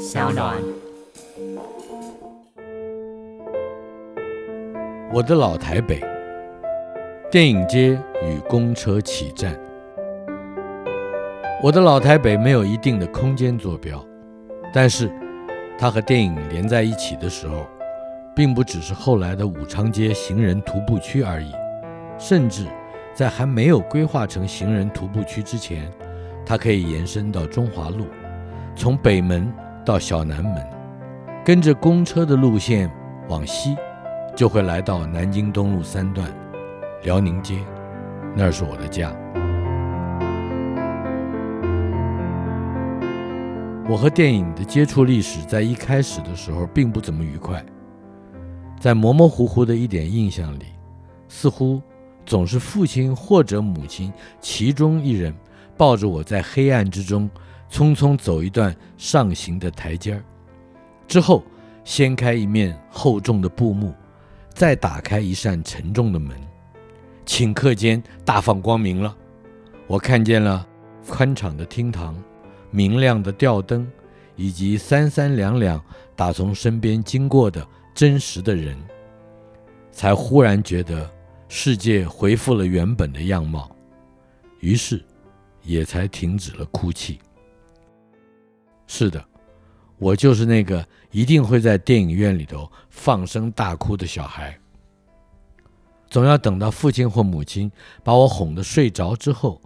小暖。我的老台北，电影街与公车起站。我的老台北没有一定的空间坐标，但是它和电影连在一起的时候，并不只是后来的武昌街行人徒步区而已，甚至在还没有规划成行人徒步区之前，它可以延伸到中华路，从北门到小南门，跟着公车的路线往西。就会来到南京东路三段，辽宁街，那是我的家。我和电影的接触历史，在一开始的时候并不怎么愉快，在模模糊糊的一点印象里，似乎总是父亲或者母亲其中一人抱着我在黑暗之中匆匆走一段上行的台阶儿，之后掀开一面厚重的布幕。再打开一扇沉重的门，顷刻间大放光明了。我看见了宽敞的厅堂、明亮的吊灯，以及三三两两打从身边经过的真实的人，才忽然觉得世界恢复了原本的样貌，于是也才停止了哭泣。是的。我就是那个一定会在电影院里头放声大哭的小孩。总要等到父亲或母亲把我哄得睡着之后，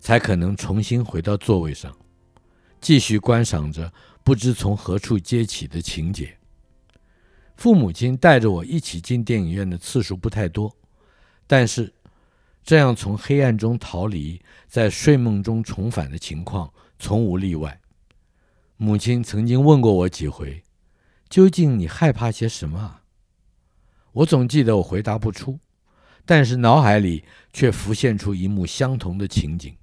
才可能重新回到座位上，继续观赏着不知从何处接起的情节。父母亲带着我一起进电影院的次数不太多，但是这样从黑暗中逃离，在睡梦中重返的情况从无例外。母亲曾经问过我几回：“究竟你害怕些什么啊？”我总记得我回答不出，但是脑海里却浮现出一幕相同的情景：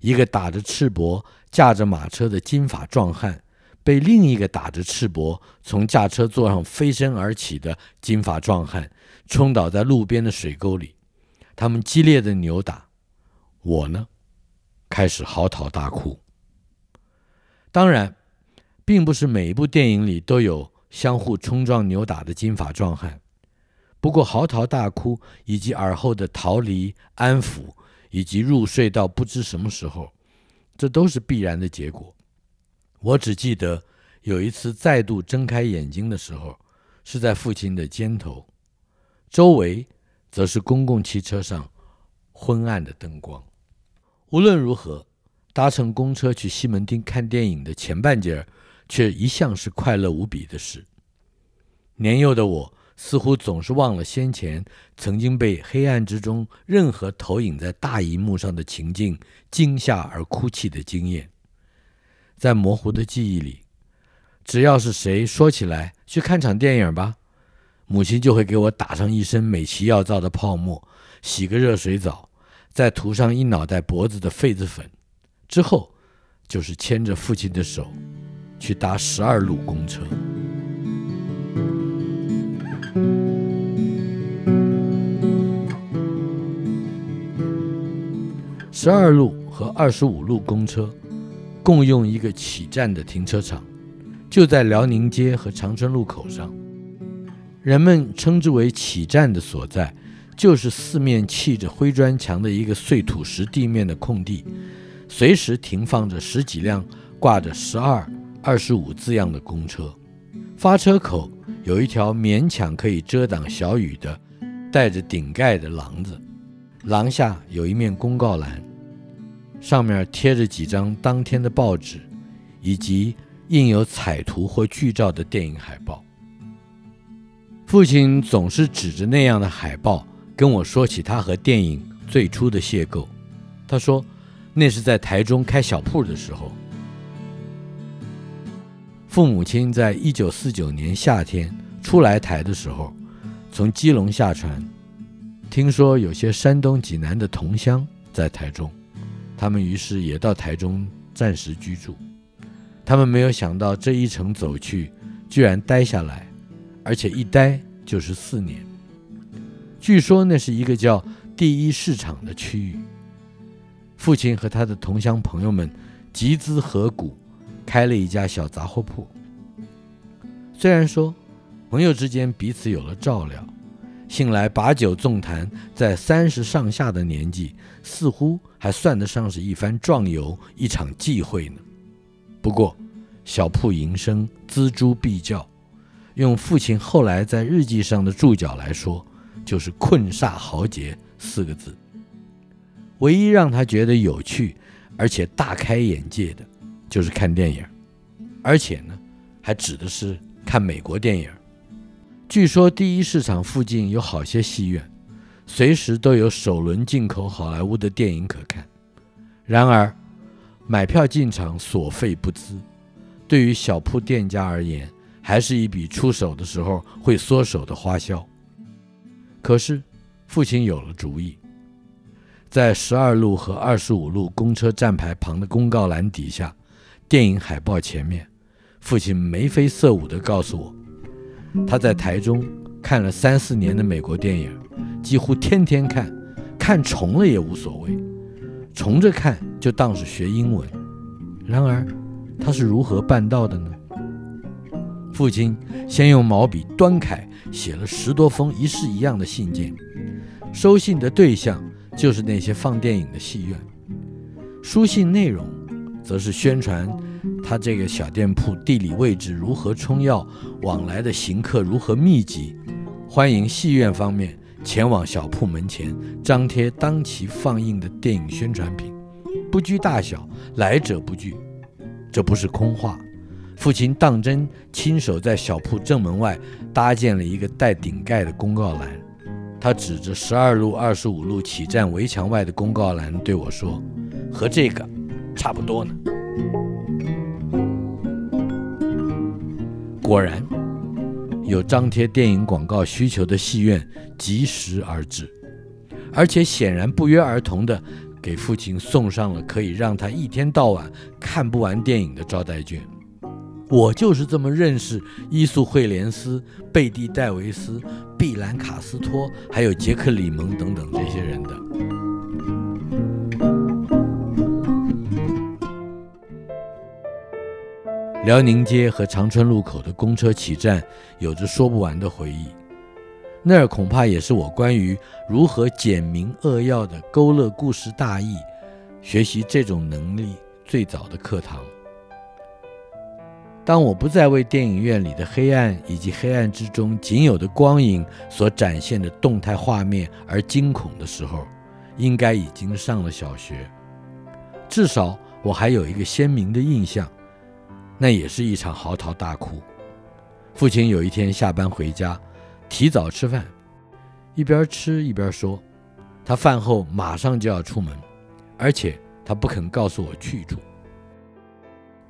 一个打着赤膊、驾着马车的金发壮汉，被另一个打着赤膊从驾车座上飞身而起的金发壮汉冲倒在路边的水沟里，他们激烈的扭打，我呢，开始嚎啕大哭。当然，并不是每一部电影里都有相互冲撞、扭打的金发壮汉。不过，嚎啕大哭以及耳后的逃离、安抚，以及入睡到不知什么时候，这都是必然的结果。我只记得有一次再度睁开眼睛的时候，是在父亲的肩头，周围则是公共汽车上昏暗的灯光。无论如何。搭乘公车去西门町看电影的前半截儿，却一向是快乐无比的事。年幼的我似乎总是忘了先前曾经被黑暗之中任何投影在大荧幕上的情境惊吓而哭泣的经验。在模糊的记忆里，只要是谁说起来去看场电影吧，母亲就会给我打上一身美其药皂的泡沫，洗个热水澡，再涂上一脑袋脖子的痱子粉。之后，就是牵着父亲的手，去搭十二路公车。十二路和二十五路公车共用一个起站的停车场，就在辽宁街和长春路口上。人们称之为起站的所在，就是四面砌着灰砖墙的一个碎土石地面的空地。随时停放着十几辆挂着“十二”“二十五”字样的公车，发车口有一条勉强可以遮挡小雨的带着顶盖的廊子，廊下有一面公告栏，上面贴着几张当天的报纸，以及印有彩图或剧照的电影海报。父亲总是指着那样的海报跟我说起他和电影最初的邂逅，他说。那是在台中开小铺的时候，父母亲在一九四九年夏天初来台的时候，从基隆下船，听说有些山东济南的同乡在台中，他们于是也到台中暂时居住。他们没有想到这一程走去，居然待下来，而且一待就是四年。据说那是一个叫第一市场的区域。父亲和他的同乡朋友们集资合股，开了一家小杂货铺。虽然说朋友之间彼此有了照料，信来把酒纵谈，在三十上下的年纪，似乎还算得上是一番壮游，一场际会呢。不过，小铺营生，锱铢必较，用父亲后来在日记上的注脚来说，就是困煞豪杰四个字。唯一让他觉得有趣，而且大开眼界的，就是看电影，而且呢，还指的是。看美国电影，据说第一市场附近有好些戏院，随时都有首轮进口好莱坞的电影可看。然而，买票进场所费不貲，对于小铺店家而言，还是一笔出手的时候会缩手的花销。可是，父亲有了主意，在十二路和二十五路公车站牌旁的公告栏底下，电影海报前面。父亲眉飞色舞地告诉我，他在台中看了三四年的美国电影，几乎天天看，看重了也无所谓，重着看就当是学英文。然而，他是如何办到的呢？父亲先用毛笔端楷写了十多封一式一样的信件，收信的对象就是那些放电影的戏院，书信内容则是宣传。他这个小店铺地理位置如何充要，往来的行客如何密集，欢迎戏院方面前往小铺门前张贴当期放映的电影宣传品，不拘大小，来者不拒。这不是空话，父亲当真亲手在小铺正门外搭建了一个带顶盖的公告栏。他指着十二路、二十五路起站围墙外的公告栏对我说：“和这个差不多呢。”果然，有张贴电影广告需求的戏院及时而至，而且显然不约而同地给父亲送上了可以让他一天到晚看不完电影的招待券。我就是这么认识伊素惠莲斯、贝蒂戴维斯、碧兰卡斯托，还有杰克里蒙等等这些人的。辽宁街和长春路口的公车起站，有着说不完的回忆。那儿恐怕也是我关于如何简明扼要的勾勒故事大意、学习这种能力最早的课堂。当我不再为电影院里的黑暗以及黑暗之中仅有的光影所展现的动态画面而惊恐的时候，应该已经上了小学。至少我还有一个鲜明的印象。那也是一场嚎啕大哭。父亲有一天下班回家，提早吃饭，一边吃一边说，他饭后马上就要出门，而且他不肯告诉我去处。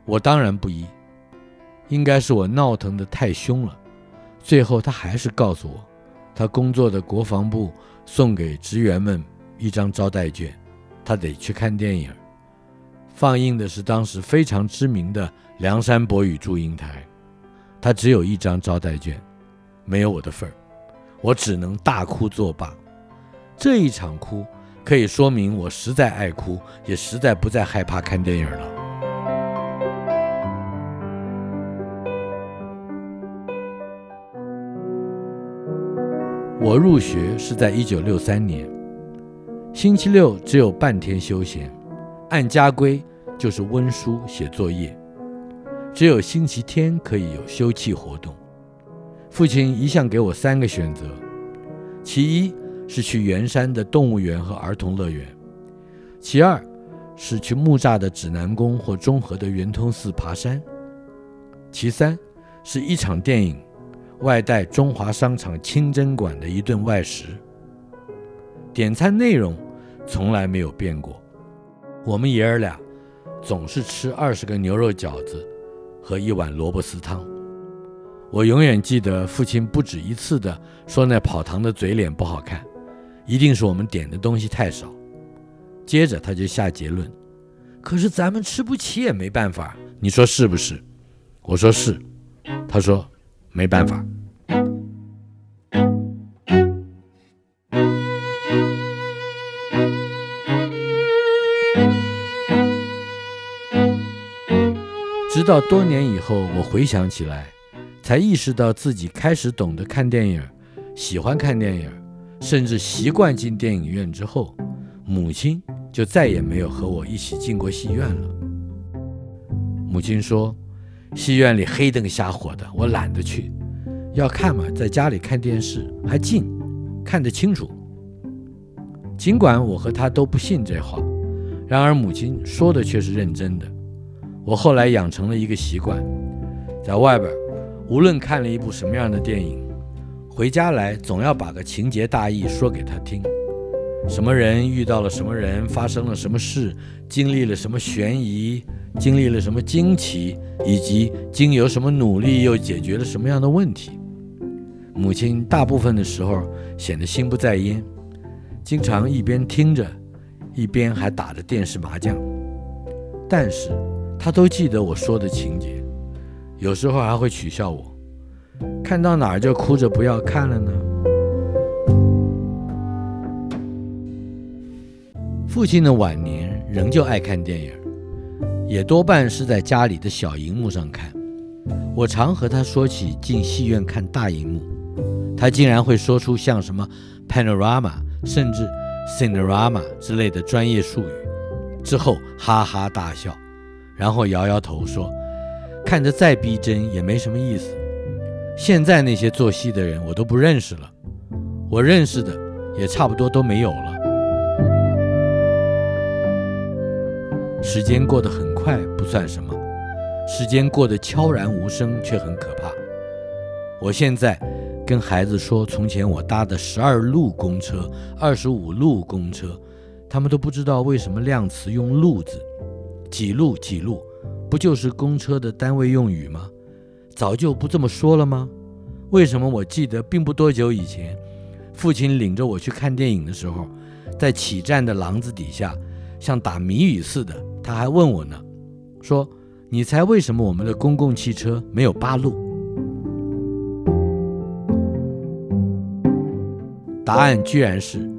我当然不依，应该是我闹腾的太凶了。最后他还是告诉我，他工作的国防部送给职员们一张招待券，他得去看电影。放映的是当时非常知名的梁山伯与祝英台，他只有一张招待券，没有我的份儿，我只能大哭作罢。这一场哭可以说明我实在爱哭，也实在不再害怕看电影了。我入学是在一九六三年，星期六只有半天休闲。按家规就是温书写作业，只有星期天可以有休憩活动。父亲一向给我三个选择：其一是去圆山的动物园和儿童乐园；其二是去木栅的指南宫或中和的圆通寺爬山；其三是一场电影，外带中华商场清真馆的一顿外食。点餐内容从来没有变过。我们爷儿俩总是吃二十个牛肉饺子和一碗萝卜丝汤。我永远记得父亲不止一次的说那跑堂的嘴脸不好看，一定是我们点的东西太少。接着他就下结论：“可是咱们吃不起也没办法，你说是不是？”我说是。他说：“没办法。”直到多年以后，我回想起来，才意识到自己开始懂得看电影，喜欢看电影，甚至习惯进电影院之后，母亲就再也没有和我一起进过戏院了。母亲说，戏院里黑灯瞎火的，我懒得去。要看嘛，在家里看电视还近，看得清楚。尽管我和她都不信这话，然而母亲说的却是认真的。我后来养成了一个习惯，在外边，无论看了一部什么样的电影，回家来总要把个情节大意说给她听。什么人遇到了什么人，发生了什么事，经历了什么悬疑，经历了什么惊奇，以及经由什么努力又解决了什么样的问题。母亲大部分的时候显得心不在焉，经常一边听着，一边还打着电视麻将。但是她都记得我说的情节，有时候还会取笑我，看到哪儿就哭着不要看了呢？父亲的晚年仍旧爱看电影，也多半是在家里的小荧幕上看。我常和他说起进戏院看大荧幕。他竟然会说出像什么 panorama 甚至 cinerama 之类的专业术语，之后哈哈大笑，然后摇摇头说：“看得再逼真也没什么意思。现在那些做戏的人我都不认识了，我认识的也差不多都没有了。”时间过得很快不算什么，时间过得悄然无声却很可怕。我现在。跟孩子说，从前我搭的十二路公车、二十五路公车，他们都不知道为什么量词用“路”字，几路几路，不就是公车的单位用语吗？早就不这么说了吗？为什么我记得并不多久以前，父亲领着我去看电影的时候，在起站的廊子底下，像打谜语似的，他还问我呢，说：“你猜为什么我们的公共汽车没有八路？”答案居然是：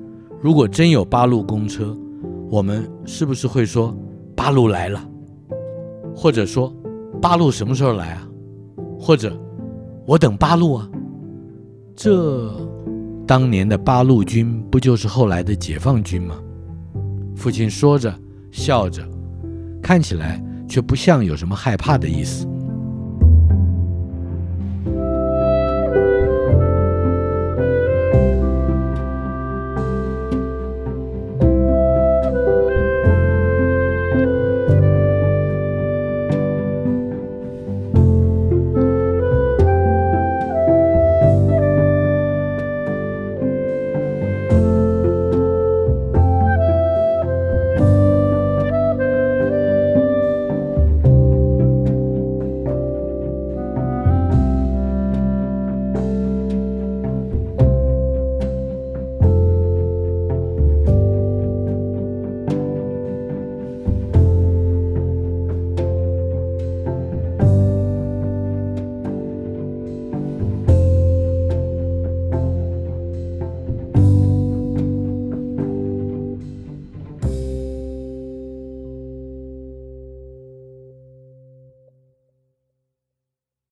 如果真有八路公车，我们是不是会说“八路来了”，或者说“八路什么时候来啊”，或者“我等八路啊”？这当年的八路军不就是后来的解放军吗？父亲说着笑着，看起来却不像有什么害怕的意思。